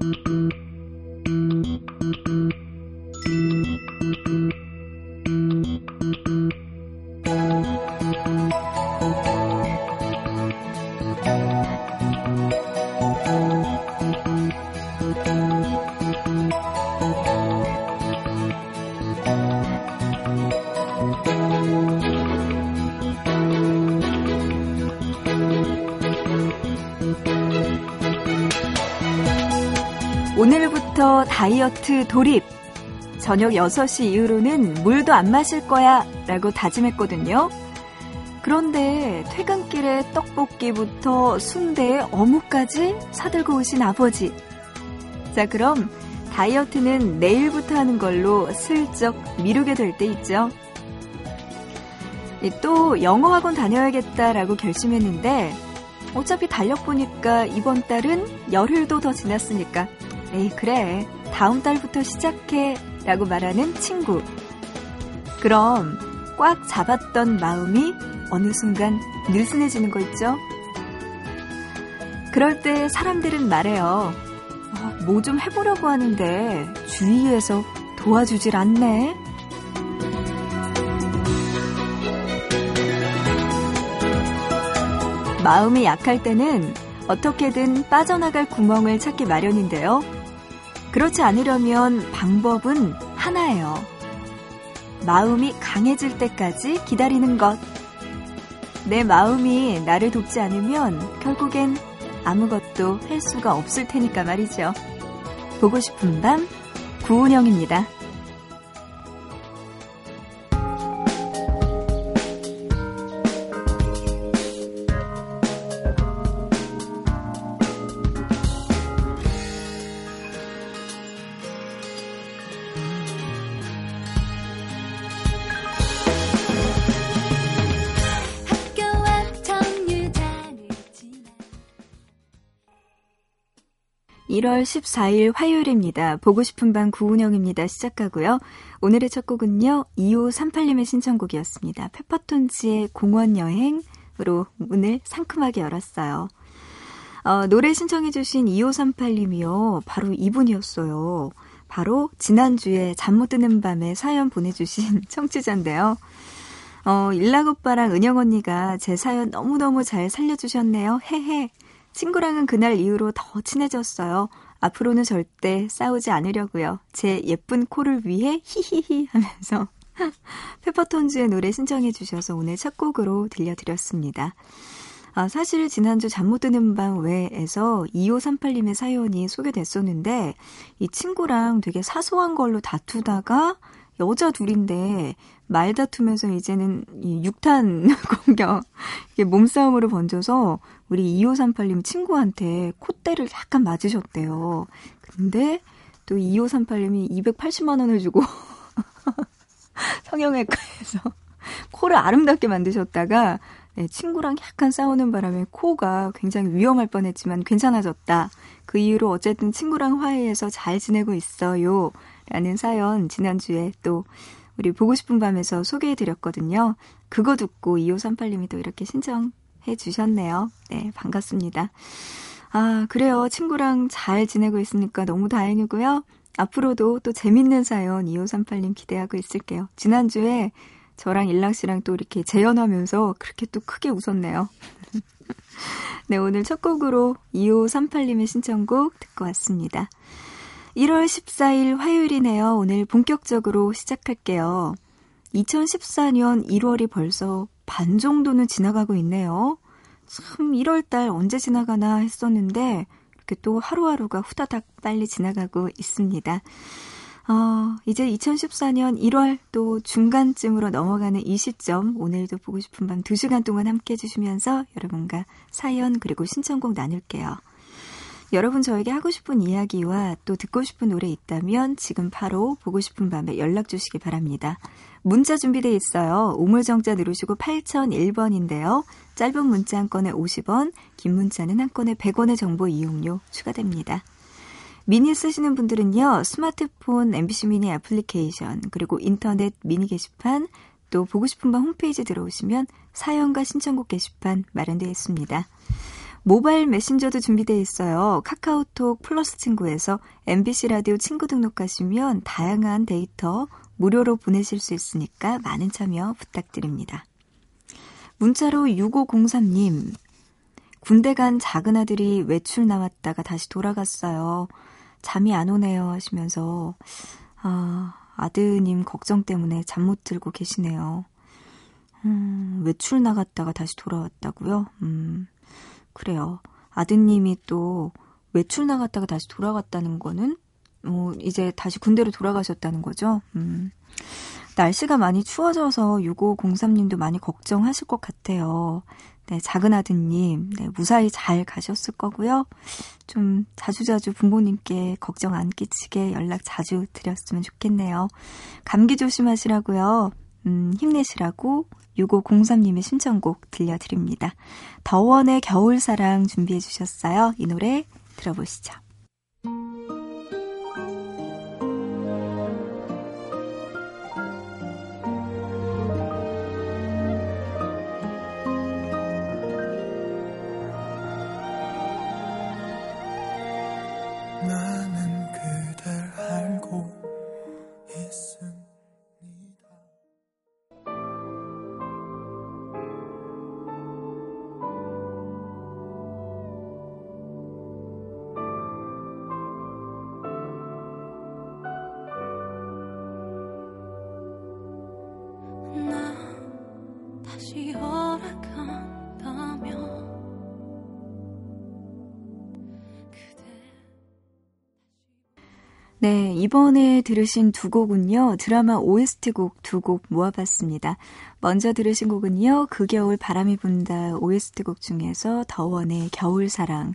오 다이어트 돌입. 저녁 6시 이후로는 물도 안 마실 거야 라고 다짐했거든요. 그런데 퇴근길에 떡볶이부터 순대에 어묵까지 사들고 오신 아버지. 자, 그럼 다이어트는 내일부터 하는 걸로 슬쩍 미루게 될 때 있죠. 또 영어 학원 다녀야겠다라고 결심했는데 어차피 달력 보니까 이번 달은 열흘도 더 지났으니까 에이 그래 다음 달부터 시작해 라고 말하는 친구 그럼 꽉 잡았던 마음이 어느 순간 느슨해지는 거 있죠? 그럴 때 사람들은 말해요. 어, 뭐좀 해보려고 하는데 주위에서 도와주질 않네. 마음이 약할 때는 어떻게든 빠져나갈 구멍을 찾기 마련인데요. 그렇지 않으려면 방법은 하나예요. 마음이 강해질 때까지 기다리는 것. 내 마음이 나를 돕지 않으면 결국엔 아무것도 할 수가 없을 테니까 말이죠. 보고 싶은 밤, 구은영입니다. 1월 14일 화요일입니다. 보고 싶은 밤 구운영입니다. 시작하고요. 오늘의 첫 곡은요. 2538님의 신청곡이었습니다. 페퍼톤즈의 공원 여행으로 문을 상큼하게 열었어요. 어, 노래 신청해주신 2538님이요. 바로 이분이었어요. 바로 지난주에 잠 못 드는 밤에 사연 보내주신 청취자인데요. 어, 일락 오빠랑 은영 언니가 제 사연 너무너무 잘 살려주셨네요. 헤헤. 친구랑은 그날 이후로 더 친해졌어요. 앞으로는 절대 싸우지 않으려고요. 제 예쁜 코를 위해 히히히 하면서 페퍼톤즈의 노래 신청해 주셔서 오늘 첫 곡으로 들려드렸습니다. 아, 사실 지난주 잠 못 드는 밤 외에서 2538님의 사연이 소개됐었는데 이 친구랑 되게 사소한 걸로 다투다가 여자 둘인데 말 다투면서 이제는 이 육탄 공격, 몸싸움으로 번져서 우리 2538님 친구한테 콧대를 약간 맞으셨대요. 근데 또 2538님이 280만 원을 주고 성형외과에서 코를 아름답게 만드셨다가 네, 친구랑 약간 싸우는 바람에 코가 굉장히 위험할 뻔했지만 괜찮아졌다. 그 이후로 어쨌든 친구랑 화해해서 잘 지내고 있어요. 라는 사연 지난주에 또 우리 보고 싶은 밤에서 소개해 드렸거든요. 그거 듣고 2538님이 또 이렇게 신청해 주셨네요. 네, 반갑습니다. 아, 그래요. 친구랑 잘 지내고 있으니까 너무 다행이고요. 앞으로도 또 재밌는 사연 2538님 기대하고 있을게요. 지난주에 저랑 일락 씨랑 또 이렇게 재연하면서 그렇게 또 크게 웃었네요. 네, 오늘 첫 곡으로 2538님의 신청곡 듣고 왔습니다. 1월 14일 화요일이네요. 오늘 본격적으로 시작할게요. 2014년 1월이 벌써 반 정도는 지나가고 있네요. 참 1월달 언제 지나가나 했었는데 이렇게 또 하루하루가 후다닥 빨리 지나가고 있습니다. 어, 이제 2014년 1월 또 중간쯤으로 넘어가는 이 시점 오늘도 보고 싶은 밤 2시간 동안 함께 해주시면서 여러분과 사연 그리고 신청곡 나눌게요. 여러분 저에게 하고 싶은 이야기와 또 듣고 싶은 노래 있다면 지금 바로 보고 싶은 밤에 연락 주시기 바랍니다. 문자 준비돼 있어요. 우물정자 누르시고 8001번인데요. 짧은 문자 한 건에 50원, 긴 문자는 한 건에 100원의 정보 이용료 추가됩니다. 미니 쓰시는 분들은요. 스마트폰 MBC 미니 애플리케이션 그리고 인터넷 미니 게시판 또 보고 싶은 밤 홈페이지 들어오시면 사연과 신청곡 게시판 마련되어 있습니다. 모바일 메신저도 준비되어 있어요. 카카오톡 플러스 친구에서 MBC 라디오 친구 등록하시면 다양한 데이터 무료로 보내실 수 있으니까 많은 참여 부탁드립니다. 문자로 6503님, 군대 간 작은 아들이 외출 나왔다가 다시 돌아갔어요. 잠이 안 오네요 하시면서, 아, 아드님 걱정 때문에 잠 못 들고 계시네요. 음, 외출 나갔다가 다시 돌아왔다고요? 음, 그래요. 아드님이 또 외출 나갔다가 다시 돌아갔다는 거는 뭐 이제 다시 군대로 돌아가셨다는 거죠. 음. 날씨가 많이 추워져서 6503님도 많이 걱정하실 것 같아요. 네, 작은 아드님, 네, 무사히 잘 가셨을 거고요. 좀 자주자주 부모님께 걱정 안 끼치게 연락 자주 드렸으면 좋겠네요. 감기 조심하시라고요. 음, 힘내시라고 6503님의 신청곡 들려드립니다. 더원의 겨울사랑 준비해 주셨어요. 이 노래 들어보시죠. 네, 이번에 들으신 두 곡은요, 드라마 OST곡 두 곡 모아봤습니다. 먼저 들으신 곡은요, 그 겨울 바람이 분다 OST곡 중에서 더원의 겨울사랑.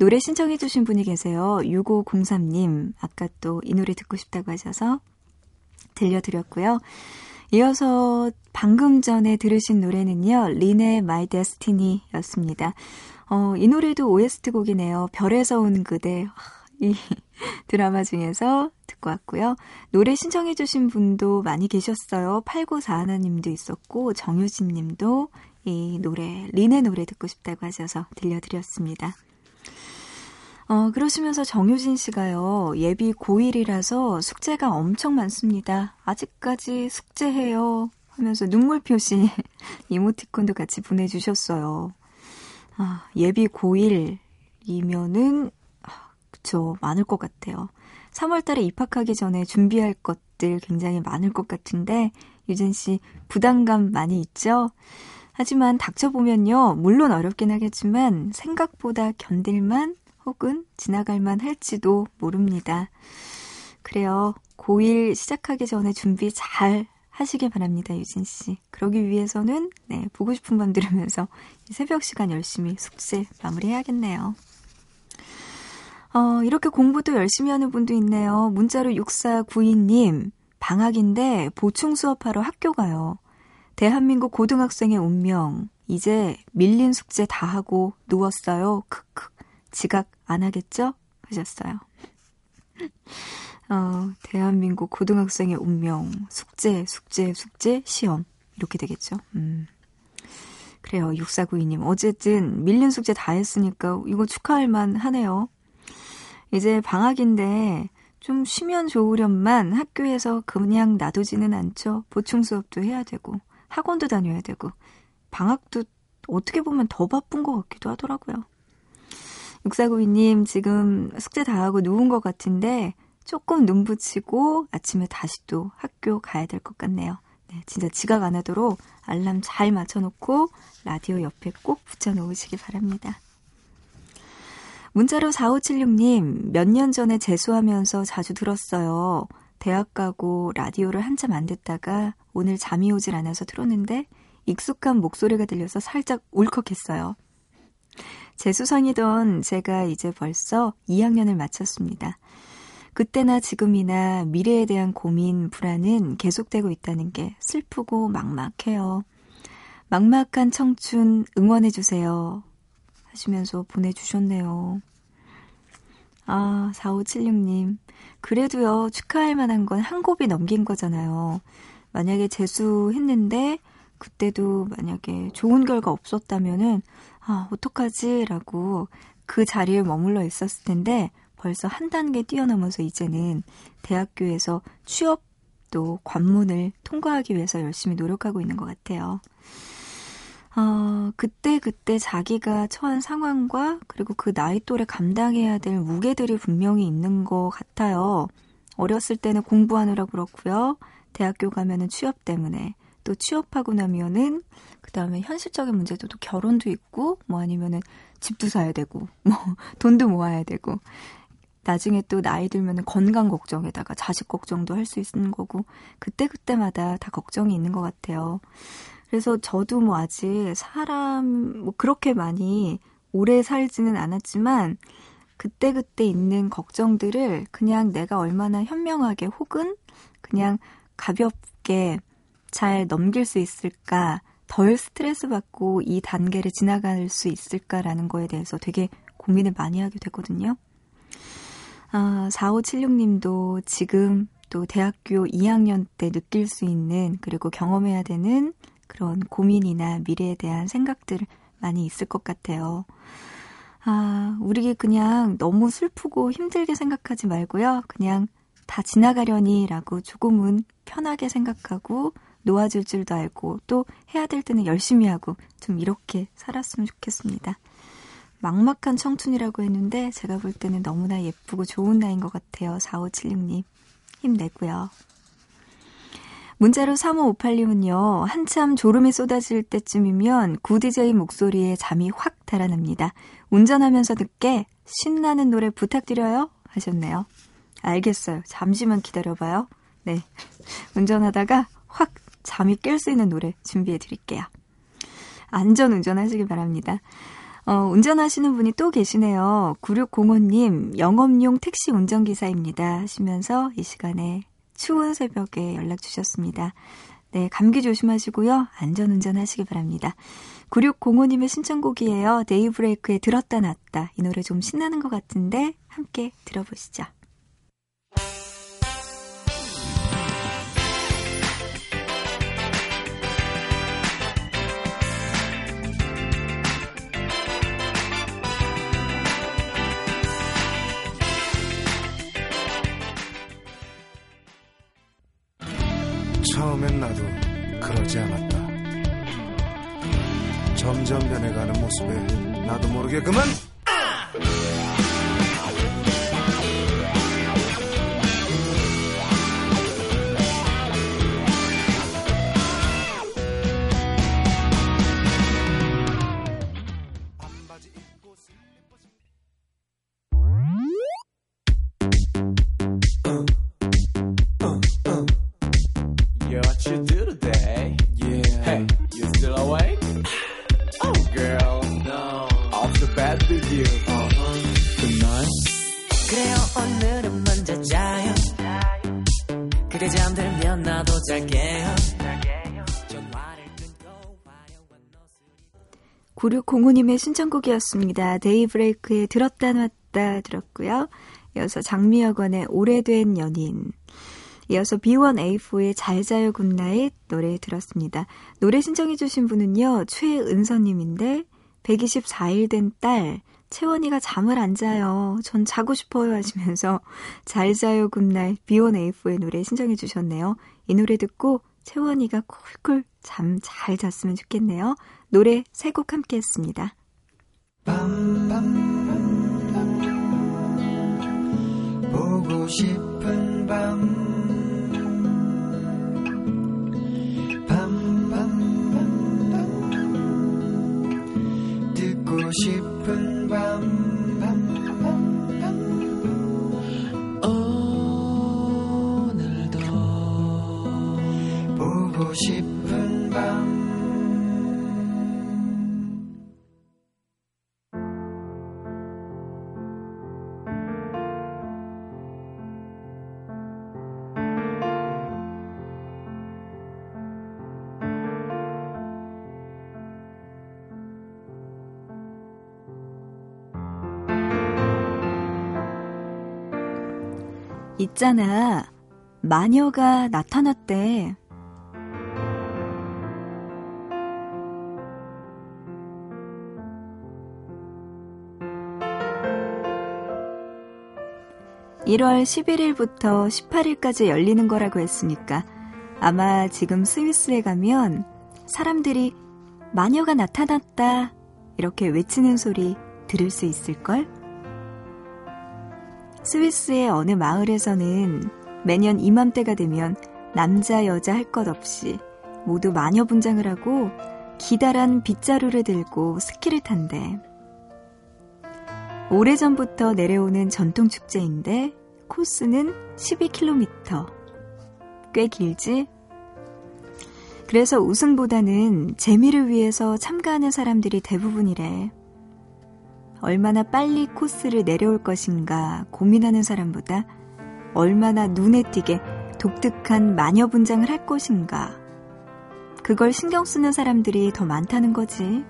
노래 신청해주신 분이 계세요. 6503님. 아까 또 이 노래 듣고 싶다고 하셔서 들려드렸고요. 이어서 방금 전에 들으신 노래는요, 린의 My Destiny 였습니다. 어, 이 노래도 OST 곡이네요. 별에서 온 그대. 이 드라마 중에서 듣고 왔고요. 노래 신청해 주신 분도 많이 계셨어요. 8941님도 있었고, 정유진 님도 이 노래, 린의 노래 듣고 싶다고 하셔서 들려드렸습니다. 어, 그러시면서 정유진 씨가요, 예비 고1이라서 숙제가 엄청 많습니다. 아직까지 숙제해요. 하면서 눈물 표시 이모티콘도 같이 보내주셨어요. 아, 예비 고1이면은 그쵸. 많을 것 같아요. 3월 달에 입학하기 전에 준비할 것들 굉장히 많을 것 같은데, 유진 씨, 부담감 많이 있죠? 하지만 닥쳐보면요, 물론 어렵긴 하겠지만, 생각보다 견딜만 혹은 지나갈만 할지도 모릅니다. 그래요. 고1 시작하기 전에 준비 잘 하시길 바랍니다, 유진 씨. 그러기 위해서는, 네, 보고 싶은 밤 들으면서 새벽 시간 열심히 숙제 마무리해야겠네요. 어, 이렇게 공부도 열심히 하는 분도 있네요. 문자로 6492님, 방학인데 보충 수업하러 학교 가요. 대한민국 고등학생의 운명. 이제 밀린 숙제 다 하고 누웠어요. 크크. 지각 안 하겠죠? 하셨어요. 어, 대한민국 고등학생의 운명. 숙제, 숙제, 숙제, 시험. 이렇게 되겠죠. 음. 그래요. 6492님. 어쨌든 밀린 숙제 다 했으니까 이거 축하할 만 하네요. 이제 방학인데 좀 쉬면 좋으련만 학교에서 그냥 놔두지는 않죠. 보충 수업도 해야 되고 학원도 다녀야 되고 방학도 어떻게 보면 더 바쁜 것 같기도 하더라고요. 6492님 지금 숙제 다 하고 누운 것 같은데 조금 눈 붙이고 아침에 다시 또 학교 가야 될 것 같네요. 네, 진짜 지각 안 하도록 알람 잘 맞춰놓고 라디오 옆에 꼭 붙여놓으시기 바랍니다. 문자로 4576님, 몇 년 전에 재수하면서 자주 들었어요. 대학 가고 라디오를 한참 안 듣다가 오늘 잠이 오질 않아서 들었는데 익숙한 목소리가 들려서 살짝 울컥했어요. 재수생이던 제가 이제 벌써 2학년을 마쳤습니다. 그때나 지금이나 미래에 대한 고민, 불안은 계속되고 있다는 게 슬프고 막막해요. 막막한 청춘 응원해주세요. 하시면서 보내주셨네요. 아, 4576님. 그래도요, 축하할 만한 건 한 곱이 넘긴 거잖아요. 만약에 재수했는데, 그때도 만약에 좋은 결과 없었다면은, 아, 어떡하지? 라고 그 자리에 머물러 있었을 텐데 벌써 한 단계 뛰어넘어서 이제는 대학교에서 취업도 관문을 통과하기 위해서 열심히 노력하고 있는 것 같아요. 어, 그때 그때 자기가 처한 상황과 그리고 그 나이 또래 감당해야 될 무게들이 분명히 있는 것 같아요. 어렸을 때는 공부하느라 그렇고요. 대학교 가면은 취업 때문에 또 취업하고 나면은 그 다음에 현실적인 문제도 또 결혼도 있고 뭐 아니면은 집도 사야 되고 뭐 돈도 모아야 되고 나중에 또 나이 들면은 건강 걱정에다가 자식 걱정도 할 수 있는 거고 그때 그때마다 다 걱정이 있는 것 같아요. 그래서 저도 뭐 아직 사람 뭐 그렇게 많이 오래 살지는 않았지만 그때그때 있는 걱정들을 그냥 내가 얼마나 현명하게 혹은 그냥 가볍게 잘 넘길 수 있을까, 덜 스트레스 받고 이 단계를 지나갈 수 있을까라는 거에 대해서 되게 고민을 많이 하게 되거든요. 아, 4576님도 지금 또 대학교 2학년 때 느낄 수 있는 그리고 경험해야 되는 그런 고민이나 미래에 대한 생각들 많이 있을 것 같아요. 아, 우리 그냥 너무 슬프고 힘들게 생각하지 말고요. 그냥 다 지나가려니 라고 조금은 편하게 생각하고 놓아줄 줄도 알고 또 해야 될 때는 열심히 하고 좀 이렇게 살았으면 좋겠습니다. 막막한 청춘이라고 했는데 제가 볼 때는 너무나 예쁘고 좋은 나이인 것 같아요. 4576님. 힘내고요. 문자로 3558님은요, 한참 졸음이 쏟아질 때쯤이면 구디제이 목소리에 잠이 확 달아납니다. 운전하면서 듣게 신나는 노래 부탁드려요? 하셨네요. 알겠어요. 잠시만 기다려봐요. 네. 운전하다가 확 잠이 깰 수 있는 노래 준비해 드릴게요. 안전 운전하시길 바랍니다. 어, 운전하시는 분이 또 계시네요. 9605님, 영업용 택시 운전기사입니다. 하시면서 이 시간에 추운 새벽에 연락 주셨습니다. 네, 감기 조심하시고요. 안전 운전 하시기 바랍니다. 9605님의 신청곡이에요. 데이브레이크에 들었다 놨다. 이 노래 좀 신나는 것 같은데 함께 들어보시죠. 모습에 나도 모르게 그만 공우님의 신청곡이었습니다. 데이브레이크의 들었다 놨다 들었고요. 이어서 장미여관의 오래된 연인. 이어서 B1A4의 잘 자요 good night 노래 들었습니다. 노래 신청해주신 분은요, 최은서님인데, 124일 된 딸, 채원이가 잠을 안 자요. 전 자고 싶어요 하시면서 잘 자요 good night B1A4의 노래 신청해주셨네요. 이 노래 듣고 채원이가 쿨쿨 잠 잘 잤으면 좋겠네요. 노래 세 곡 함께 했습니다. 보고 싶은 밤. 밤밤밤 듣고 싶은 밤 싶은 밤 있잖아. 마녀가 나타났대. 1월 11일부터 18일까지 열리는 거라고 했으니까 아마 지금 스위스에 가면 사람들이 마녀가 나타났다 이렇게 외치는 소리 들을 수 있을걸? 스위스의 어느 마을에서는 매년 이맘때가 되면 남자 여자 할 것 없이 모두 마녀 분장을 하고 기다란 빗자루를 들고 스키를 탄대. 오래전부터 내려오는 전통 축제인데 코스는 12km. 꽤 길지? 그래서 우승보다는 재미를 위해서 참가하는 사람들이 대부분이래. 얼마나 빨리 코스를 내려올 것인가 고민하는 사람보다 얼마나 눈에 띄게 독특한 마녀 분장을 할 것인가. 그걸 신경 쓰는 사람들이 더 많다는 거지.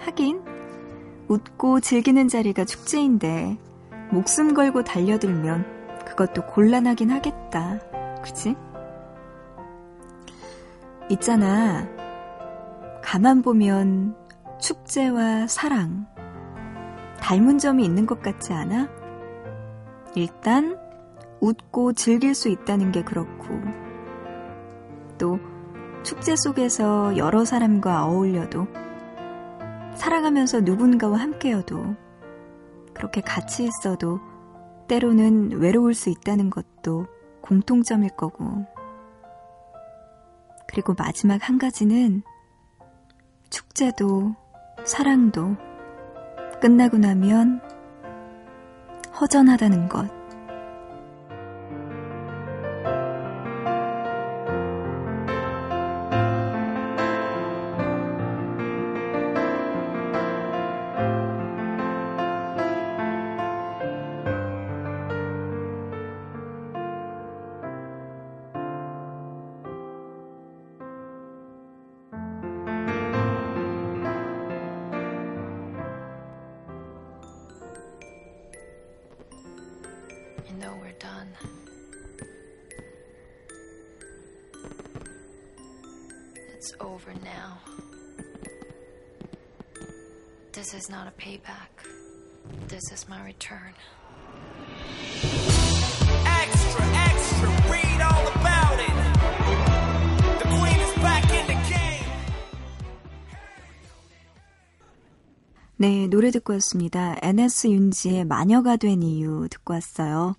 하긴, 웃고 즐기는 자리가 축제인데, 목숨 걸고 달려들면 그것도 곤란하긴 하겠다. 그치? 있잖아. 가만 보면 축제와 사랑, 닮은 점이 있는 것 같지 않아? 일단, 웃고 즐길 수 있다는 게 그렇고, 또, 축제 속에서 여러 사람과 어울려도, 사랑하면서 누군가와 함께여도, 그렇게 같이 있어도, 때로는 외로울 수 있다는 것도 공통점일 거고, 그리고 마지막 한 가지는 축제도 사랑도 끝나고 나면 허전하다는 것. Return. Extra, extra, read all about it. The queen is back in the game. 네, 노래 듣고 왔습니다. NS 윤지의 마녀가 된 이유 듣고 왔어요.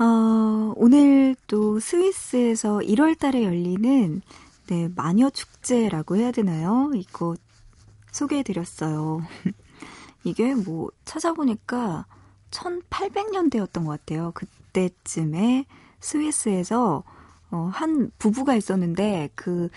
어, 오늘 또 스위스에서 1월 달에 열리는 네, 마녀 축제라고 해야 되나요? 이거 소개해 드렸어요. 이게 뭐 찾아보니까 1800년대였던 것 같아요. 그때쯤에 스위스에서 어, 한 부부가 있었는데 그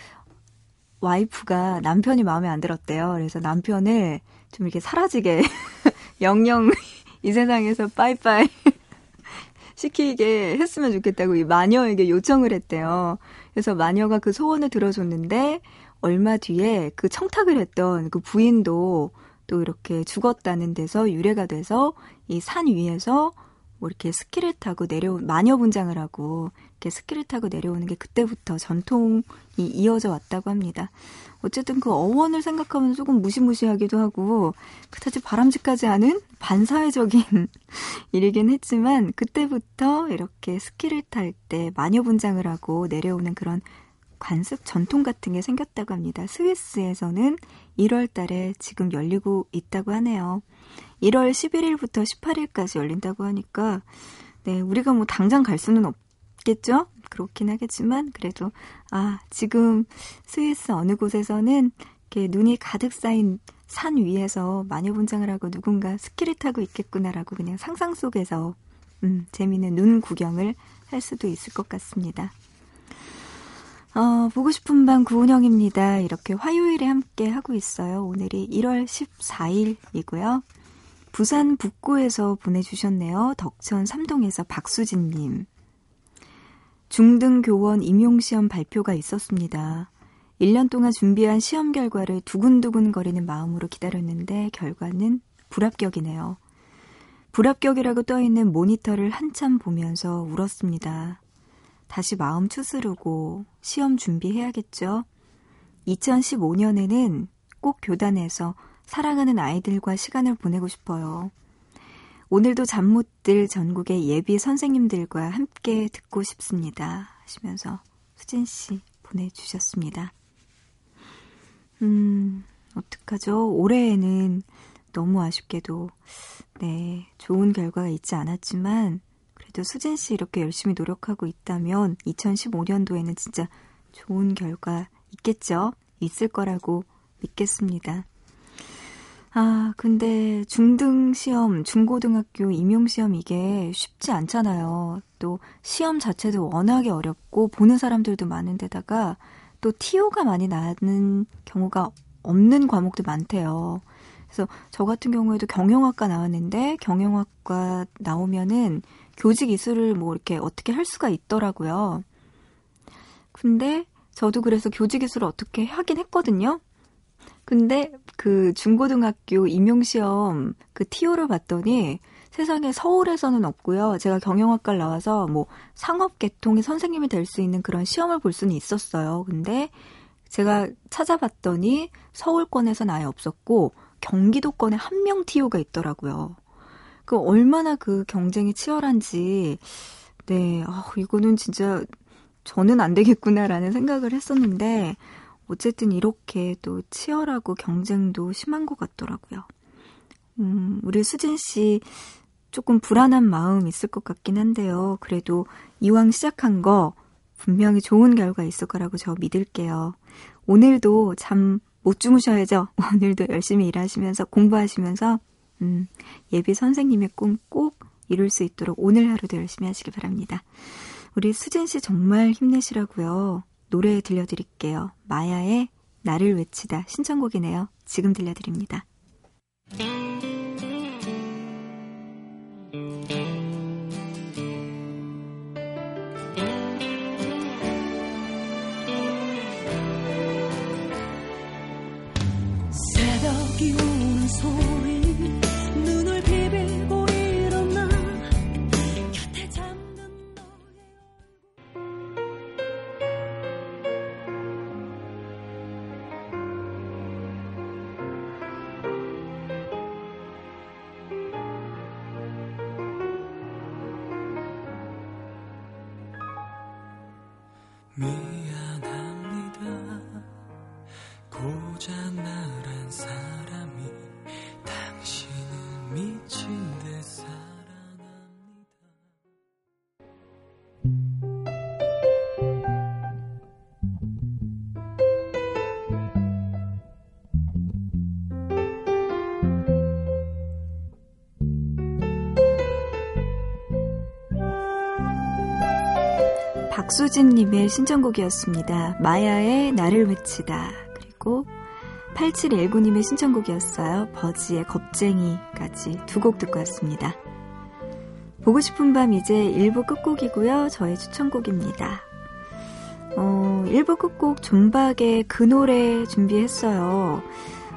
와이프가 남편이 마음에 안 들었대요. 그래서 남편을 좀 이렇게 사라지게 영영 이 세상에서 빠이빠이 시키게 했으면 좋겠다고 이 마녀에게 요청을 했대요. 그래서 마녀가 그 소원을 들어줬는데 얼마 뒤에 그 청탁을 했던 그 부인도 또 이렇게 죽었다는 데서 유래가 돼서 이 산 위에서 뭐 이렇게 스키를 타고 내려온 마녀 분장을 하고 이렇게 스키를 타고 내려오는 게 그때부터 전통이 이어져 왔다고 합니다. 어쨌든 그 어원을 생각하면 조금 무시무시하기도 하고 그다지 바람직하지 않은 반사회적인 일이긴 했지만 그때부터 이렇게 스키를 탈 때 마녀 분장을 하고 내려오는 그런 관습 전통 같은 게 생겼다고 합니다. 스위스에서는 1월 달에 지금 열리고 있다고 하네요. 1월 11일부터 18일까지 열린다고 하니까, 네, 우리가 뭐 당장 갈 수는 없겠죠? 그렇긴 하겠지만, 그래도, 아, 지금 스위스 어느 곳에서는 이렇게 눈이 가득 쌓인 산 위에서 마녀 분장을 하고 누군가 스키를 타고 있겠구나라고 그냥 상상 속에서, 음, 재미있는 눈 구경을 할 수도 있을 것 같습니다. 어, 보고 싶은 밤 구은영입니다. 이렇게 화요일에 함께 하고 있어요. 오늘이 1월 14일이고요. 부산 북구에서 보내주셨네요. 덕천 삼동에서 박수진님. 중등교원 임용시험 발표가 있었습니다. 1년 동안 준비한 시험 결과를 두근두근 거리는 마음으로 기다렸는데 결과는 불합격이네요. 불합격이라고 떠있는 모니터를 한참 보면서 울었습니다. 다시 마음 추스르고 시험 준비해야겠죠. 2015년에는 꼭 교단에서 사랑하는 아이들과 시간을 보내고 싶어요. 오늘도 잠 못 들 전국의 예비 선생님들과 함께 듣고 싶습니다. 하시면서 수진 씨 보내주셨습니다. 음, 어떡하죠? 올해에는 너무 아쉽게도, 네, 좋은 결과가 있지 않았지만, 그래도 수진 씨 이렇게 열심히 노력하고 있다면, 2015년도에는 진짜 좋은 결과 있겠죠? 있을 거라고 믿겠습니다. 아, 근데 중등 시험, 중고등학교 임용 시험 이게 쉽지 않잖아요. 또 시험 자체도 워낙에 어렵고 보는 사람들도 많은데다가 또 TO가 많이 나는 경우가 없는 과목도 많대요. 그래서 저 같은 경우에도 경영학과 나왔는데 경영학과 나오면은 교직 이수를 뭐 이렇게 어떻게 할 수가 있더라고요. 근데 저도 그래서 교직 이수를 어떻게 하긴 했거든요. 근데 그 중고등학교 임용시험 그 TO를 봤더니 세상에 서울에서는 없고요. 제가 경영학과를 나와서 뭐 상업 계통의 선생님이 될 수 있는 그런 시험을 볼 수는 있었어요. 근데 제가 찾아봤더니 서울권에서는 아예 없었고 경기도권에 한 명 TO가 있더라고요. 그 얼마나 그 경쟁이 치열한지 네, 아, 이거는 진짜 저는 안 되겠구나라는 생각을 했었는데 어쨌든 이렇게 또 치열하고 경쟁도 심한 것 같더라고요. 음, 우리 수진 씨 조금 불안한 마음 있을 것 같긴 한데요. 그래도 이왕 시작한 거 분명히 좋은 결과 있을 거라고 저 믿을게요. 오늘도 잠 못 주무셔야죠. 오늘도 열심히 일하시면서 공부하시면서 음, 예비 선생님의 꿈 꼭 이룰 수 있도록 오늘 하루도 열심히 하시기 바랍니다. 우리 수진 씨 정말 힘내시라고요. 노래 들려드릴게요. 마야의 나를 외치다 신청곡이네요. 지금 들려드립니다. 박수진님의 신청곡이었습니다. 마야의 나를 외치다. 그리고 8719님의 신청곡이었어요. 버지의 겁쟁이까지 두 곡 듣고 왔습니다. 보고 싶은 밤 이제 1부 끝곡이고요. 저의 추천곡입니다. 어, 1부 끝곡 존박의 그 노래 준비했어요.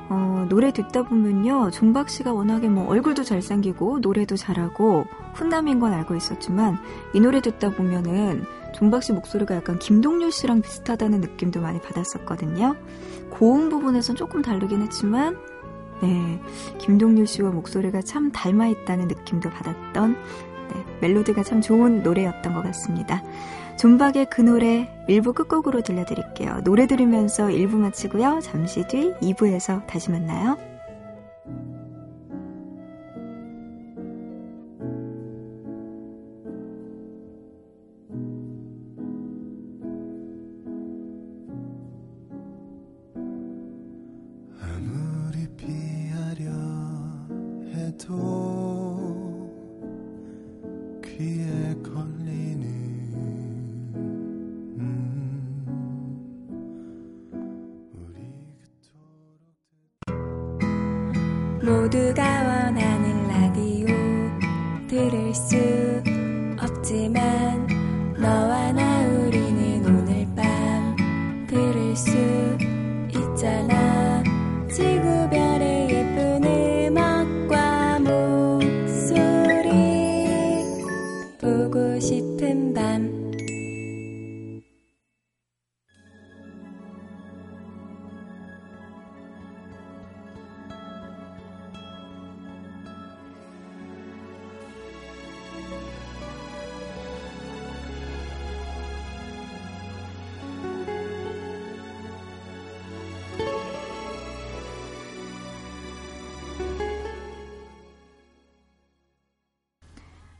어, 노래 듣다 보면요. 종박 씨가 워낙에 뭐 얼굴도 잘생기고 노래도 잘하고 훈남인 건 알고 있었지만 이 노래 듣다 보면은 종박 씨 목소리가 약간 김동률 씨랑 비슷하다는 느낌도 많이 받았었거든요. 고음 부분에선 조금 다르긴 했지만 네, 김동률 씨와 목소리가 참 닮아 있다는 느낌도 받았던 네, 멜로디가 참 좋은 노래였던 것 같습니다. 존박의 그 노래 1부 끝곡으로 들려드릴게요. 노래 들으면서 1부 마치고요. 잠시 뒤 2부에서 다시 만나요. 모두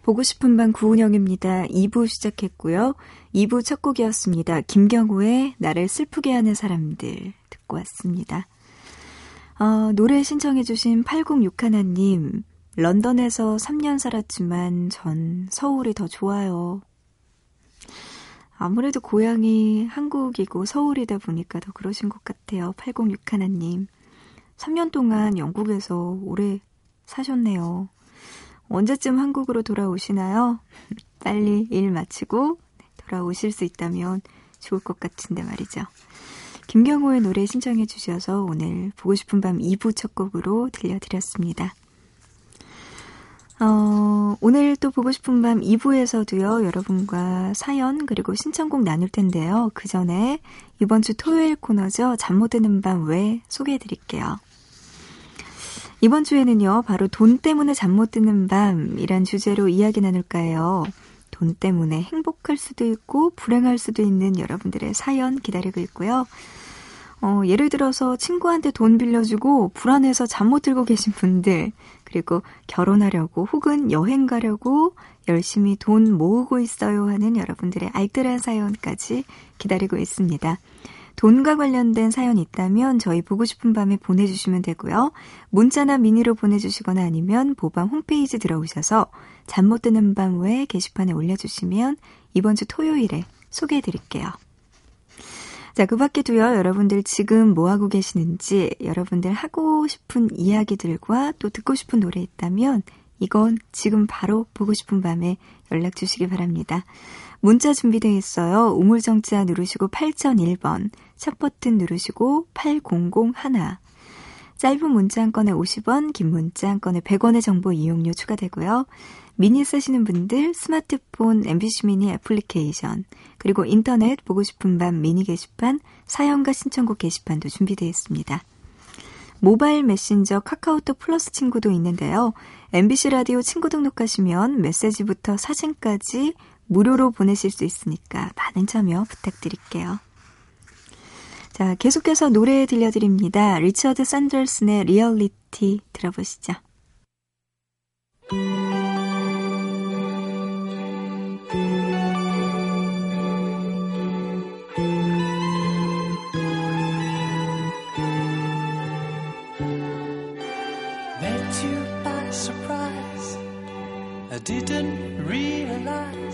보고 싶은 밤 구은영입니다. 2부 시작했고요. 2부 첫 곡이었습니다. 김경호의 나를 슬프게 하는 사람들 듣고 왔습니다. 어, 노래 신청해주신 8061님, 런던에서 3년 살았지만 전 서울이 더 좋아요. 아무래도 고향이 한국이고 서울이다 보니까 더 그러신 것 같아요. 8061님. 3년 동안 영국에서 오래 사셨네요. 언제쯤 한국으로 돌아오시나요? 빨리 일 마치고 돌아오실 수 있다면 좋을 것 같은데 말이죠. 김경호의 노래 신청해 주셔서 오늘 보고 싶은 밤 2부 첫 곡으로 들려드렸습니다. 어, 오늘 또 보고 싶은 밤 2부에서도요, 여러분과 사연, 그리고 신청곡 나눌 텐데요. 그 전에 이번 주 토요일 코너죠. 잠 못 드는 밤 왜 소개해 드릴게요. 이번 주에는요, 바로 돈 때문에 잠 못 드는 밤이란 주제로 이야기 나눌까 해요. 돈 때문에 행복할 수도 있고 불행할 수도 있는 여러분들의 사연 기다리고 있고요. 어, 예를 들어서 친구한테 돈 빌려주고 불안해서 잠 못 들고 계신 분들, 그리고 결혼하려고 혹은 여행 가려고 열심히 돈 모으고 있어요 하는 여러분들의 알뜰한 사연까지 기다리고 있습니다. 돈과 관련된 사연이 있다면 저희 보고 싶은 밤에 보내주시면 되고요. 문자나 미니로 보내주시거나 아니면 보밤 홈페이지 들어오셔서 잠 못 드는 밤외 게시판에 올려주시면 이번 주 토요일에 소개해 드릴게요. 자, 그 밖에도요, 여러분들 지금 뭐하고 계시는지, 여러분들 하고 싶은 이야기들과 또 듣고 싶은 노래 있다면, 이건 지금 바로 보고 싶은 밤에 연락 주시기 바랍니다. 문자 준비되어 있어요. 우물정자 누르시고 8001번, 첫 버튼 누르시고 8001. 짧은 문자 한 건에 50원, 긴 문자 한 건에 100원의 정보 이용료 추가되고요. 미니 쓰시는 분들 스마트폰 MBC 미니 애플리케이션 그리고 인터넷 보고 싶은 밤 미니 게시판 사연과 신청곡 게시판도 준비되어 있습니다. 모바일 메신저 카카오톡 플러스 친구도 있는데요. MBC 라디오 친구 등록하시면 메시지부터 사진까지 무료로 보내실 수 있으니까 많은 참여 부탁드릴게요. 자, 계속해서 노래 들려드립니다. 리처드 샌더슨의 리얼리티 들어보시죠. Didn't realize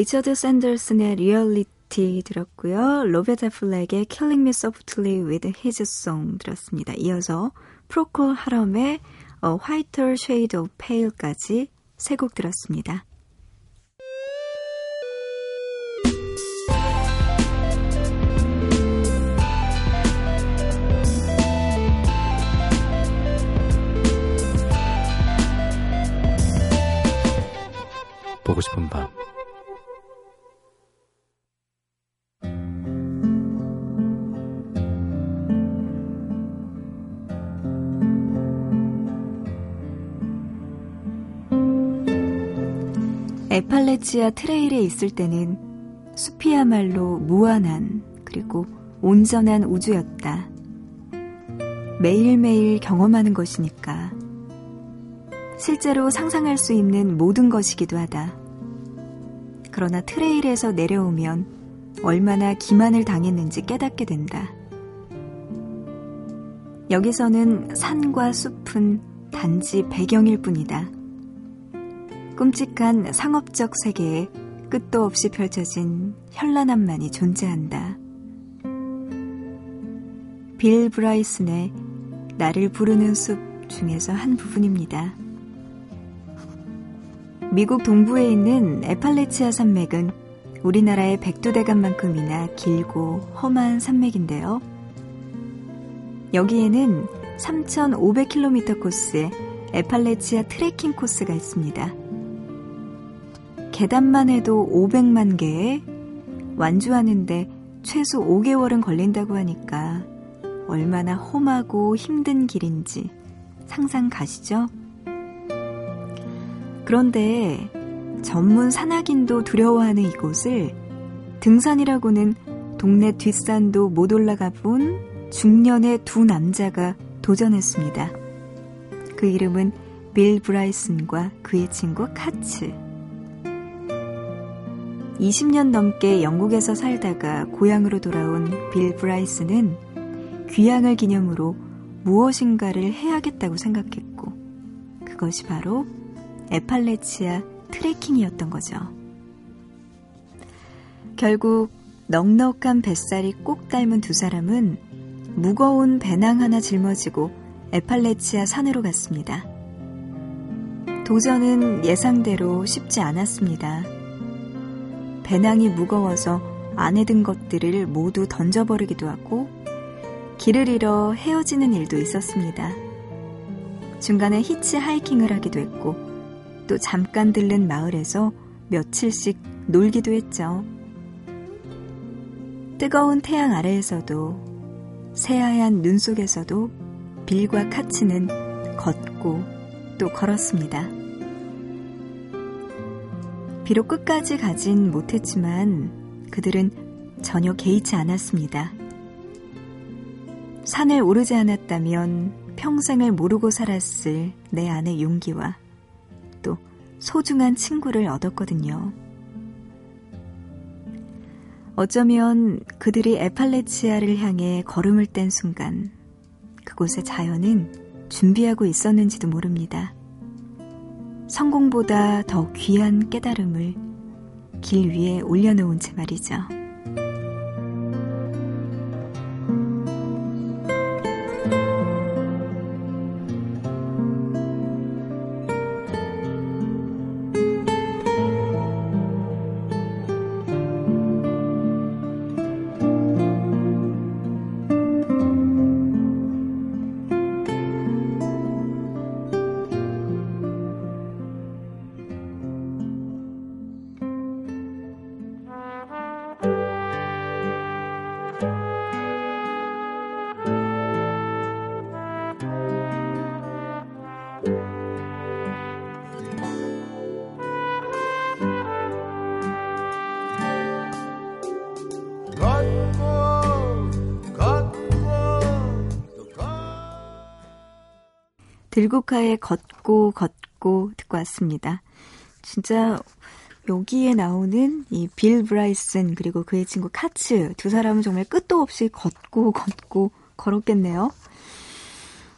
리처드 샌더슨의 리얼리티 들었고요. 로버타 플랙의 Killing Me Softly with His Song 들었습니다. 이어서 프로콜 하럼의 A Whiter Shade of Pale까지 세 곡 들었습니다. 보고 싶은 밤 에팔레치아 트레일에 있을 때는 숲이야말로 무한한 그리고 온전한 우주였다. 매일매일 경험하는 것이니까. 실제로 상상할 수 있는 모든 것이기도 하다. 그러나 트레일에서 내려오면 얼마나 기만을 당했는지 깨닫게 된다. 여기서는 산과 숲은 단지 배경일 뿐이다. 끔찍한 상업적 세계에 끝도 없이 펼쳐진 현란함만이 존재한다. 빌 브라이슨의 나를 부르는 숲 중에서 한 부분입니다. 미국 동부에 있는 에팔레치아 산맥은 우리나라의 백두대간만큼이나 길고 험한 산맥인데요. 여기에는 3,500km 코스의 에팔레치아 트레킹 코스가 있습니다. 계단만 해도 500만 개에 완주하는데 최소 5개월은 걸린다고 하니까 얼마나 험하고 힘든 길인지 상상 가시죠? 그런데 전문 산악인도 두려워하는 이곳을 등산이라고는 동네 뒷산도 못 올라가 본 중년의 두 남자가 도전했습니다. 그 이름은 빌 브라이슨과 그의 친구 카츠. 20년 넘게 영국에서 살다가 고향으로 돌아온 빌 브라이슨은 귀향을 기념으로 무엇인가를 해야겠다고 생각했고, 그것이 바로 에팔레치아 트레킹이었던 거죠. 결국 넉넉한 뱃살이 꼭 닮은 두 사람은 무거운 배낭 하나 짊어지고 에팔레치아 산으로 갔습니다. 도전은 예상대로 쉽지 않았습니다. 배낭이 무거워서 안에 든 것들을 모두 던져버리기도 하고 길을 잃어 헤어지는 일도 있었습니다. 중간에 히치 하이킹을 하기도 했고 또 잠깐 들른 마을에서 며칠씩 놀기도 했죠. 뜨거운 태양 아래에서도 새하얀 눈 속에서도 빌과 카츠는 걷고 또 걸었습니다. 비록 끝까지 가진 못했지만 그들은 전혀 개의치 않았습니다. 산을 오르지 않았다면 평생을 모르고 살았을 내 안의 용기와 소중한 친구를 얻었거든요. 어쩌면 그들이 에팔레치아를 향해 걸음을 뗀 순간 그곳의 자연은 준비하고 있었는지도 모릅니다. 성공보다 더 귀한 깨달음을 길 위에 올려놓은 채 말이죠. 들국화에 걷고 걷고 듣고 왔습니다. 진짜 여기에 나오는 이 빌 브라이슨 그리고 그의 친구 카츠 두 사람은 정말 끝도 없이 걷고 걷고 걸었겠네요.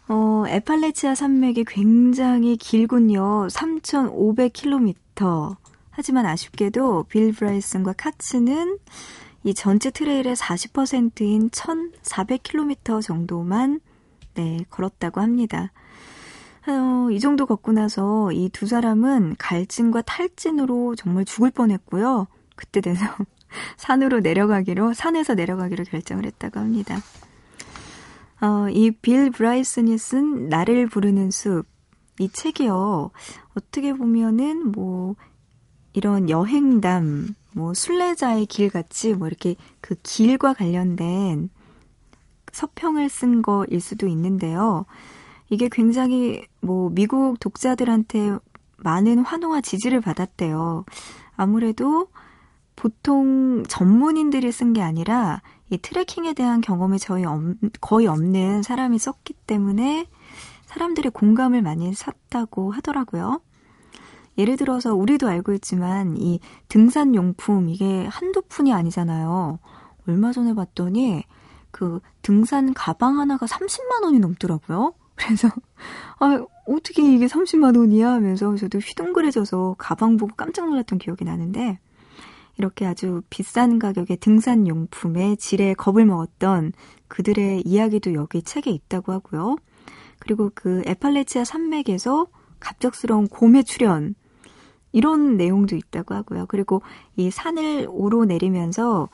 어, 에팔레치아 산맥이 굉장히 길군요. 3,500km. 하지만 아쉽게도 빌 브라이슨과 카츠는 이 전체 트레일의 40%인 1,400km 정도만 네, 걸었다고 합니다. 어, 이 정도 걷고 나서 이 두 사람은 갈증과 탈진으로 정말 죽을 뻔했고요. 그때 돼서 산으로 내려가기로, 산에서 내려가기로 결정을 했다고 합니다. 어, 이빌 브라이슨이 쓴 나를 부르는 숲, 이 책이요. 어떻게 보면은 뭐, 이런 여행담, 뭐, 순례자의 길 같이 뭐 이렇게 그 길과 관련된 서평을 쓴 거일 수도 있는데요. 이게 굉장히 뭐 미국 독자들한테 많은 환호와 지지를 받았대요. 아무래도 보통 전문인들이 쓴 게 아니라 이 트레킹에 대한 경험이 저희 거의 없는 사람이 썼기 때문에 사람들이 공감을 많이 샀다고 하더라고요. 예를 들어서 우리도 알고 있지만 이 등산 용품 이게 한두 푼이 아니잖아요. 얼마 전에 봤더니 그 등산 가방 하나가 30만 원이 넘더라고요. 그래서 아 어떻게 이게 30만 원이야 하면서 저도 휘둥그레져서 가방 보고 깜짝 놀랐던 기억이 나는데 이렇게 아주 비싼 가격의 등산 용품의 질에 겁을 먹었던 그들의 이야기도 여기 책에 있다고 하고요. 그리고 그 에팔레치아 산맥에서 갑작스러운 곰의 출현 이런 내용도 있다고 하고요. 그리고 이 산을 오르내리면서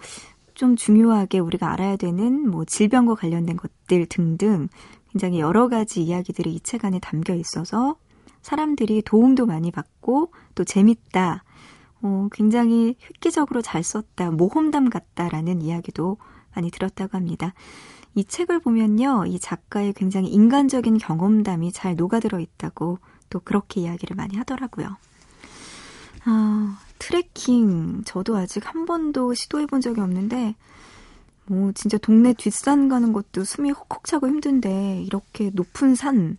좀 중요하게 우리가 알아야 되는 뭐 질병과 관련된 것들 등등 굉장히 여러 가지 이야기들이 이 책 안에 담겨 있어서 사람들이 도움도 많이 받고 또 재밌다. 어, 굉장히 획기적으로 잘 썼다. 모험담 같다라는 이야기도 많이 들었다고 합니다. 이 책을 보면요. 이 작가의 굉장히 인간적인 경험담이 잘 녹아들어 있다고 또 그렇게 이야기를 많이 하더라고요. 아, 트레킹. 저도 아직 한 번도 시도해 본 적이 없는데, 뭐, 진짜 동네 뒷산 가는 것도 숨이 헉헉 차고 힘든데, 이렇게 높은 산.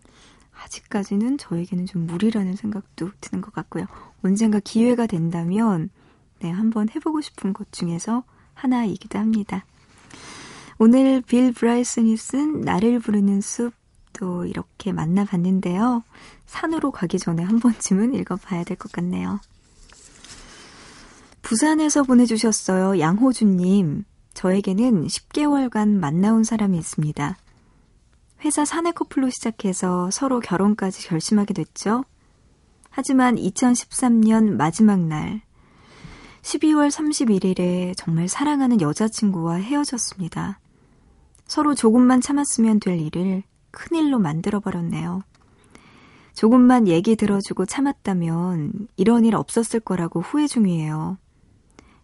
아직까지는 저에게는 좀 무리라는 생각도 드는 것 같고요. 언젠가 기회가 된다면, 네, 한번 해보고 싶은 것 중에서 하나이기도 합니다. 오늘 빌 브라이슨이 쓴 나를 부르는 숲도 이렇게 만나봤는데요. 산으로 가기 전에 한 번쯤은 읽어봐야 될 것 같네요. 부산에서 보내주셨어요. 양호준님. 저에게는 10개월간 만나온 사람이 있습니다. 회사 사내 커플로 시작해서 서로 결혼까지 결심하게 됐죠. 하지만 2013년 마지막 날, 12월 31일에 정말 사랑하는 여자친구와 헤어졌습니다. 서로 조금만 참았으면 될 일을 큰일로 만들어버렸네요. 조금만 얘기 들어주고 참았다면 이런 일 없었을 거라고 후회 중이에요.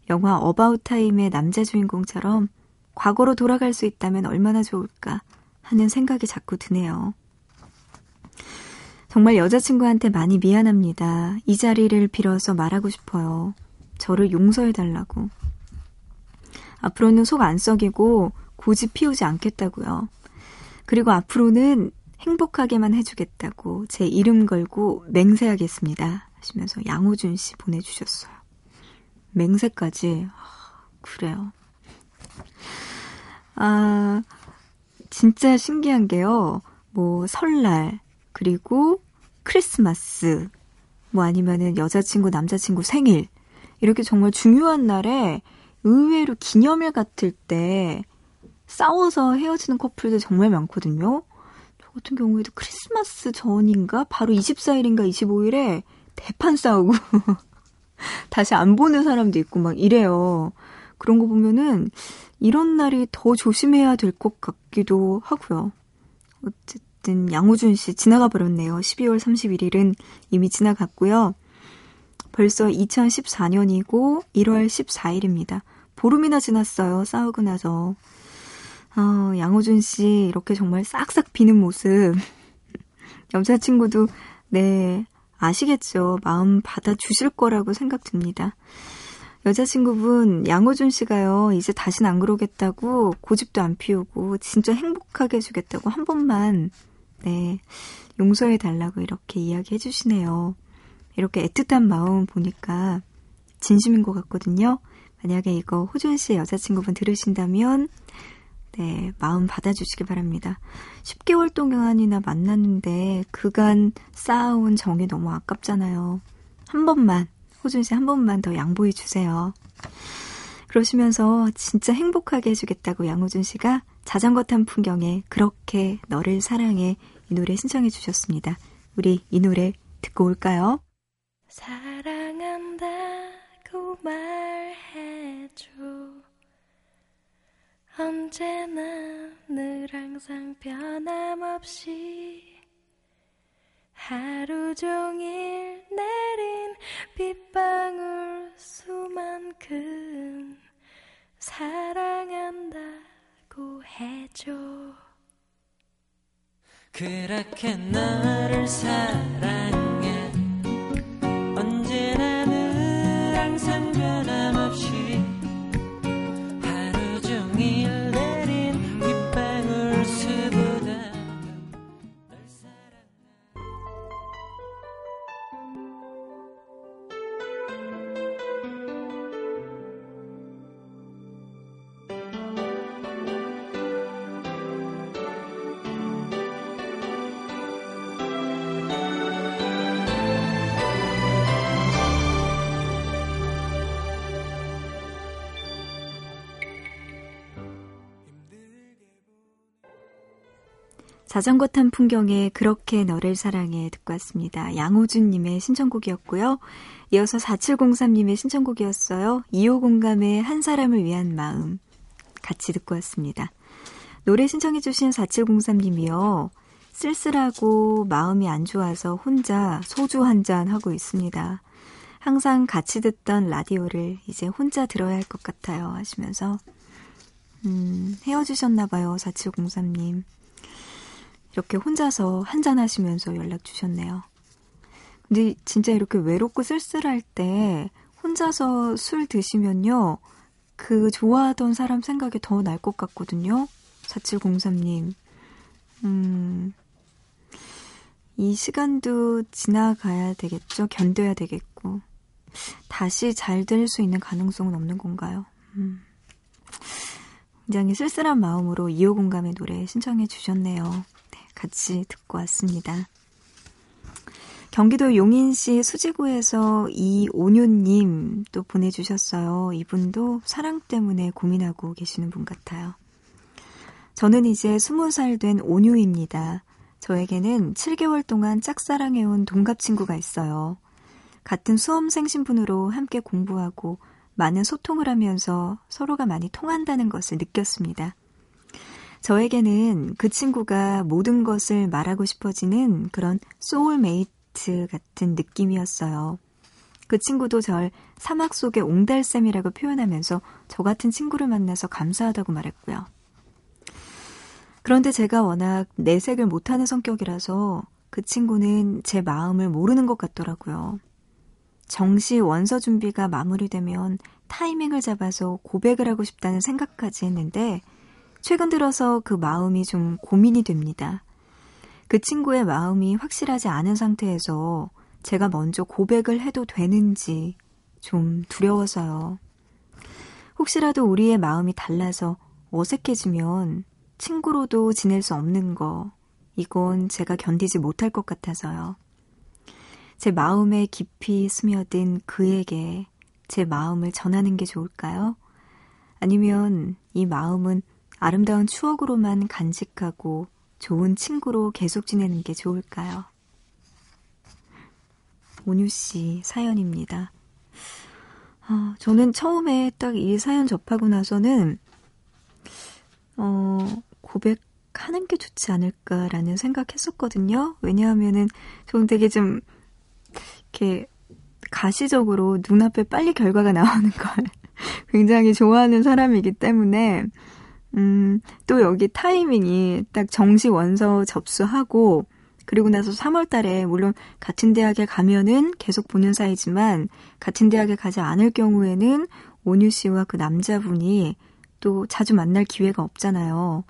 영화 어바웃 타임의 남자 주인공처럼 과거로 돌아갈 수 있다면 얼마나 좋을까 하는 생각이 자꾸 드네요. 정말 여자친구한테 많이 미안합니다. 이 자리를 빌어서 말하고 싶어요. 저를 용서해달라고. 앞으로는 속 안 썩이고 고집 피우지 않겠다고요. 그리고 앞으로는 행복하게만 해주겠다고 제 이름 걸고 맹세하겠습니다. 하시면서 양호준 씨 보내주셨어요. 맹세까지. 아, 그래요. 아, 진짜 신기한 게요. 뭐, 설날, 그리고 크리스마스, 뭐 아니면은 여자친구, 남자친구 생일, 이렇게 정말 중요한 날에 의외로 기념일 같을 때 싸워서 헤어지는 커플들 정말 많거든요. 저 같은 경우에도 크리스마스 전인가? 바로 24일인가 25일에 대판 싸우고 다시 안 보는 사람도 있고 막 이래요. 그런 거 보면은 이런 날이 더 조심해야 될 것 같기도 하고요. 어쨌든 양호준 씨 지나가 버렸네요. 12월 31일은 이미 지나갔고요. 벌써 2014년이고 1월 14일입니다. 보름이나 지났어요. 싸우고 나서. 어, 양호준 씨 이렇게 정말 싹싹 비는 모습. 여자친구도 네 아시겠죠. 마음 받아주실 거라고 생각 듭니다. 여자친구분 양호준 씨가요, 이제 다신 안 그러겠다고 고집도 안 피우고 진짜 행복하게 해주겠다고 한 번만, 네, 용서해 달라고 이렇게 이야기해 주시네요. 이렇게 애틋한 마음 보니까 진심인 것 같거든요. 만약에 이거 호준 씨의 여자친구분 들으신다면, 네, 마음 받아주시기 바랍니다. 10개월 동안이나 만났는데 그간 쌓아온 정이 너무 아깝잖아요. 한 번만, 호준 씨 한 번만 더 양보해 주세요. 그러시면서 진짜 행복하게 해주겠다고 양호준 씨가 자전거 탄 풍경에 그렇게 너를 사랑해 이 노래 신청해 주셨습니다. 우리 이 노래 듣고 올까요? 사랑한다고 말 언제나 늘 항상 변함없이 하루 종일 내린 빗방울 수만큼 사랑한다고 해줘. 그렇게 너를 사랑해 자전거 탄 풍경에 그렇게 너를 사랑해 듣고 왔습니다. 양호준님의 신청곡이었고요. 이어서 4703님의 신청곡이었어요. 2호 공감의 한 사람을 위한 마음 같이 듣고 왔습니다. 노래 신청해주신 4703님이요. 쓸쓸하고 마음이 안 좋아서 혼자 소주 한 잔 하고 있습니다. 항상 같이 듣던 라디오를 이제 혼자 들어야 할 것 같아요 하시면서 음, 헤어지셨나봐요 4703님. 이렇게 혼자서 한잔 하시면서 연락 주셨네요. 근데 진짜 이렇게 외롭고 쓸쓸할 때 혼자서 술 드시면요. 그 좋아하던 사람 생각이 더 날 것 같거든요. 4703님. 음, 이 시간도 지나가야 되겠죠? 견뎌야 되겠고. 다시 잘 될 수 있는 가능성은 없는 건가요? 음. 굉장히 쓸쓸한 마음으로 이호 공감의 노래 신청해 주셨네요. 같이 듣고 왔습니다. 경기도 용인시 수지구에서 이온유님 또 보내주셨어요. 이분도 사랑 때문에 고민하고 계시는 분 같아요. 저는 이제 20살 된 온유입니다. 저에게는 7개월 동안 짝사랑해온 동갑 친구가 있어요. 같은 수험생 신분으로 함께 공부하고 많은 소통을 하면서 서로가 많이 통한다는 것을 느꼈습니다. 저에게는 그 친구가 모든 것을 말하고 싶어지는 그런 소울메이트 같은 느낌이었어요. 그 친구도 절 사막 속의 옹달샘이라고 표현하면서 저 같은 친구를 만나서 감사하다고 말했고요. 그런데 제가 워낙 내색을 못하는 성격이라서 그 친구는 제 마음을 모르는 것 같더라고요. 정시 원서 준비가 마무리되면 타이밍을 잡아서 고백을 하고 싶다는 생각까지 했는데 최근 들어서 그 마음이 좀 고민이 됩니다. 그 친구의 마음이 확실하지 않은 상태에서 제가 먼저 고백을 해도 되는지 좀 두려워서요. 혹시라도 우리의 마음이 달라서 어색해지면 친구로도 지낼 수 없는 거, 이건 제가 견디지 못할 것 같아서요. 제 마음에 깊이 스며든 그에게 제 마음을 전하는 게 좋을까요? 아니면 이 마음은 아름다운 추억으로만 간직하고 좋은 친구로 계속 지내는 게 좋을까요? 온유 씨 사연입니다. 아, 저는 처음에 딱 이 사연 접하고 나서는 어, 고백하는 게 좋지 않을까라는 생각했었거든요. 왜냐하면은 저는 되게 좀 이렇게 가시적으로 눈앞에 빨리 결과가 나오는 걸 굉장히 좋아하는 사람이기 때문에 음, 또 여기 타이밍이 딱 정시 원서 접수하고 그리고 나서 3월 달에 물론 같은 대학에 가면은 계속 보는 사이지만 같은 대학에 가지 않을 경우에는 온유 씨와 그 남자분이 또 자주 만날 기회가 없잖아요.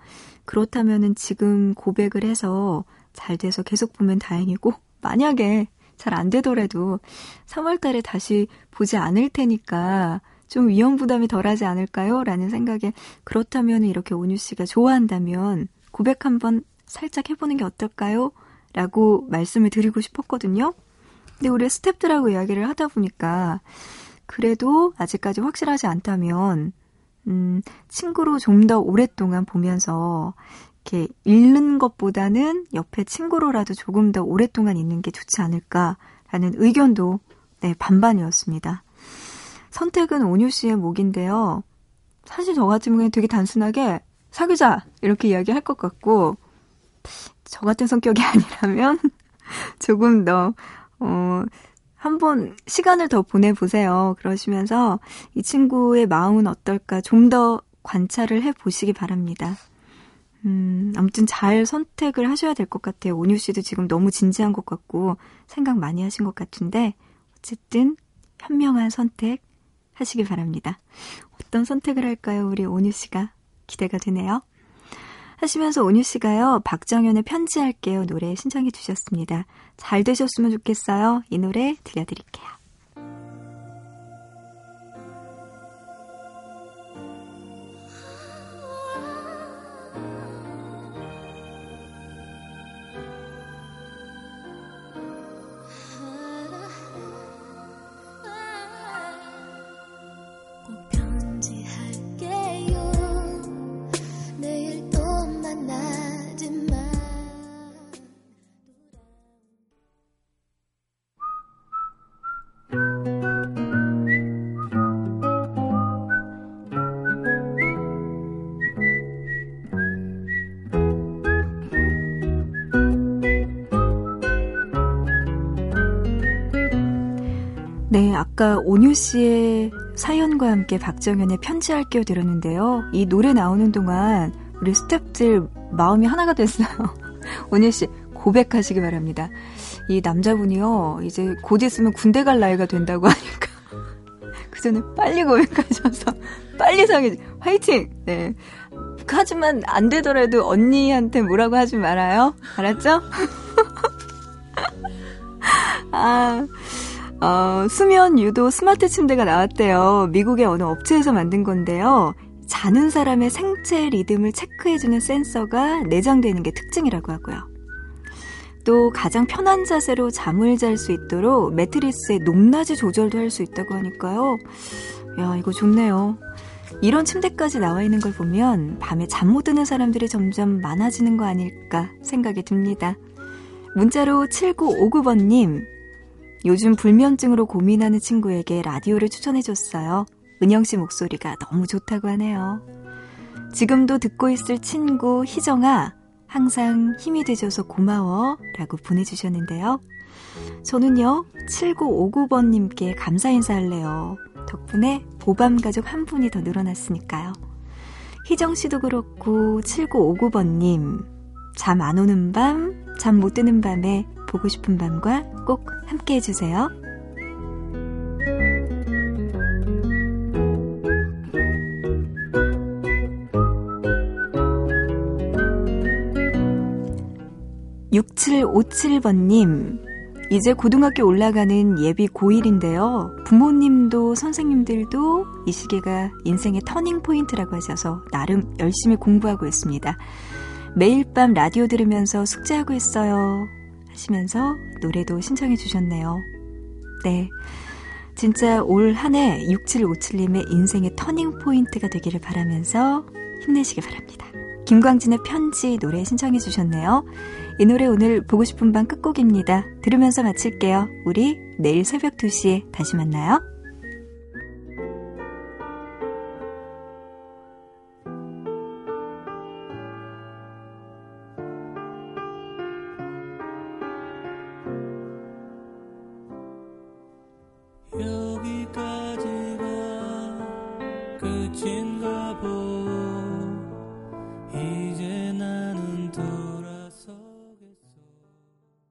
그렇다면은 지금 고백을 해서 잘 돼서 계속 보면 다행이고 만약에 잘 안 되더라도 3월 달에 다시 보지 않을 테니까 좀 위험 부담이 덜하지 않을까요? 라는 생각에 그렇다면 이렇게 온유 씨가 좋아한다면 고백 한번 살짝 해보는 게 어떨까요? 라고 말씀을 드리고 싶었거든요. 근데 우리 스탭들하고 이야기를 하다 보니까 그래도 아직까지 확실하지 않다면 음, 친구로 좀 더 오랫동안 보면서 이렇게 읽는 것보다는 옆에 친구로라도 조금 더 오랫동안 있는 게 좋지 않을까라는 의견도 네, 반반이었습니다. 선택은 온유 씨의 목인데요. 사실 저 같은 경우에 되게 단순하게 사귀자 이렇게 이야기할 것 같고 저 같은 성격이 아니라면 조금 더 어, 한번 시간을 더 보내보세요. 그러시면서 이 친구의 마음은 어떨까 좀 더 관찰을 해보시기 바랍니다. 음, 아무튼 잘 선택을 하셔야 될 것 같아요. 온유 씨도 지금 너무 진지한 것 같고 생각 많이 하신 것 같은데 어쨌든 현명한 선택 하시길 바랍니다. 어떤 선택을 할까요? 우리 온유 씨가 기대가 되네요. 하시면서 온유 씨가요, 박정현의 편지할게요 노래 신청해 주셨습니다. 잘 되셨으면 좋겠어요. 이 노래 들려드릴게요. 네, 아까 온유 씨의 사연과 함께 박정현의 편지할게요 들었는데요. 이 노래 나오는 동안 우리 스탭들 마음이 하나가 됐어요. 온유 씨 고백하시기 바랍니다. 이 남자분이요, 이제 곧 있으면 군대 갈 나이가 된다고 하니까. 그 전에 빨리 고백하셔서 빨리 상해, 화이팅! 네. 하지만 안 되더라도 언니한테 뭐라고 하지 말아요. 알았죠? 아, 어, 수면 유도 스마트 침대가 나왔대요. 미국의 어느 업체에서 만든 건데요. 자는 사람의 생체 리듬을 체크해주는 센서가 내장되는 게 특징이라고 하고요. 또 가장 편한 자세로 잠을 잘 수 있도록 매트리스의 높낮이 조절도 할 수 있다고 하니까요. 야, 이거 좋네요. 이런 침대까지 나와 있는 걸 보면 밤에 잠 못 드는 사람들이 점점 많아지는 거 아닐까 생각이 듭니다. 문자로 7959번님, 요즘 불면증으로 고민하는 친구에게 라디오를 추천해줬어요. 은영 씨 목소리가 너무 좋다고 하네요. 지금도 듣고 있을 친구 희정아, 항상 힘이 되줘서 고마워 라고 보내주셨는데요. 저는요, 7959번님께 감사 인사할래요. 덕분에 보밤 가족 한 분이 더 늘어났으니까요. 희정씨도 그렇고, 7959번님, 잠 안 오는 밤, 잠 못 드는 밤에 보고 싶은 밤과 꼭 함께 해주세요. 6757번님, 이제 고등학교 올라가는 예비 고1인데요. 부모님도 선생님들도 이 시기가 인생의 turning point라고 하셔서 나름 열심히 공부하고 있습니다. 매일 밤 라디오 들으면서 숙제하고 있어요. 하시면서 노래도 신청해 주셨네요. 네. 진짜 올 한 해 6757님의 인생의 turning point가 되기를 바라면서 힘내시기 바랍니다. 김광진의 편지 노래 신청해 주셨네요. 이 노래 오늘 보고 싶은 밤 끝곡입니다. 들으면서 마칠게요. 우리 내일 새벽 2시에 다시 만나요.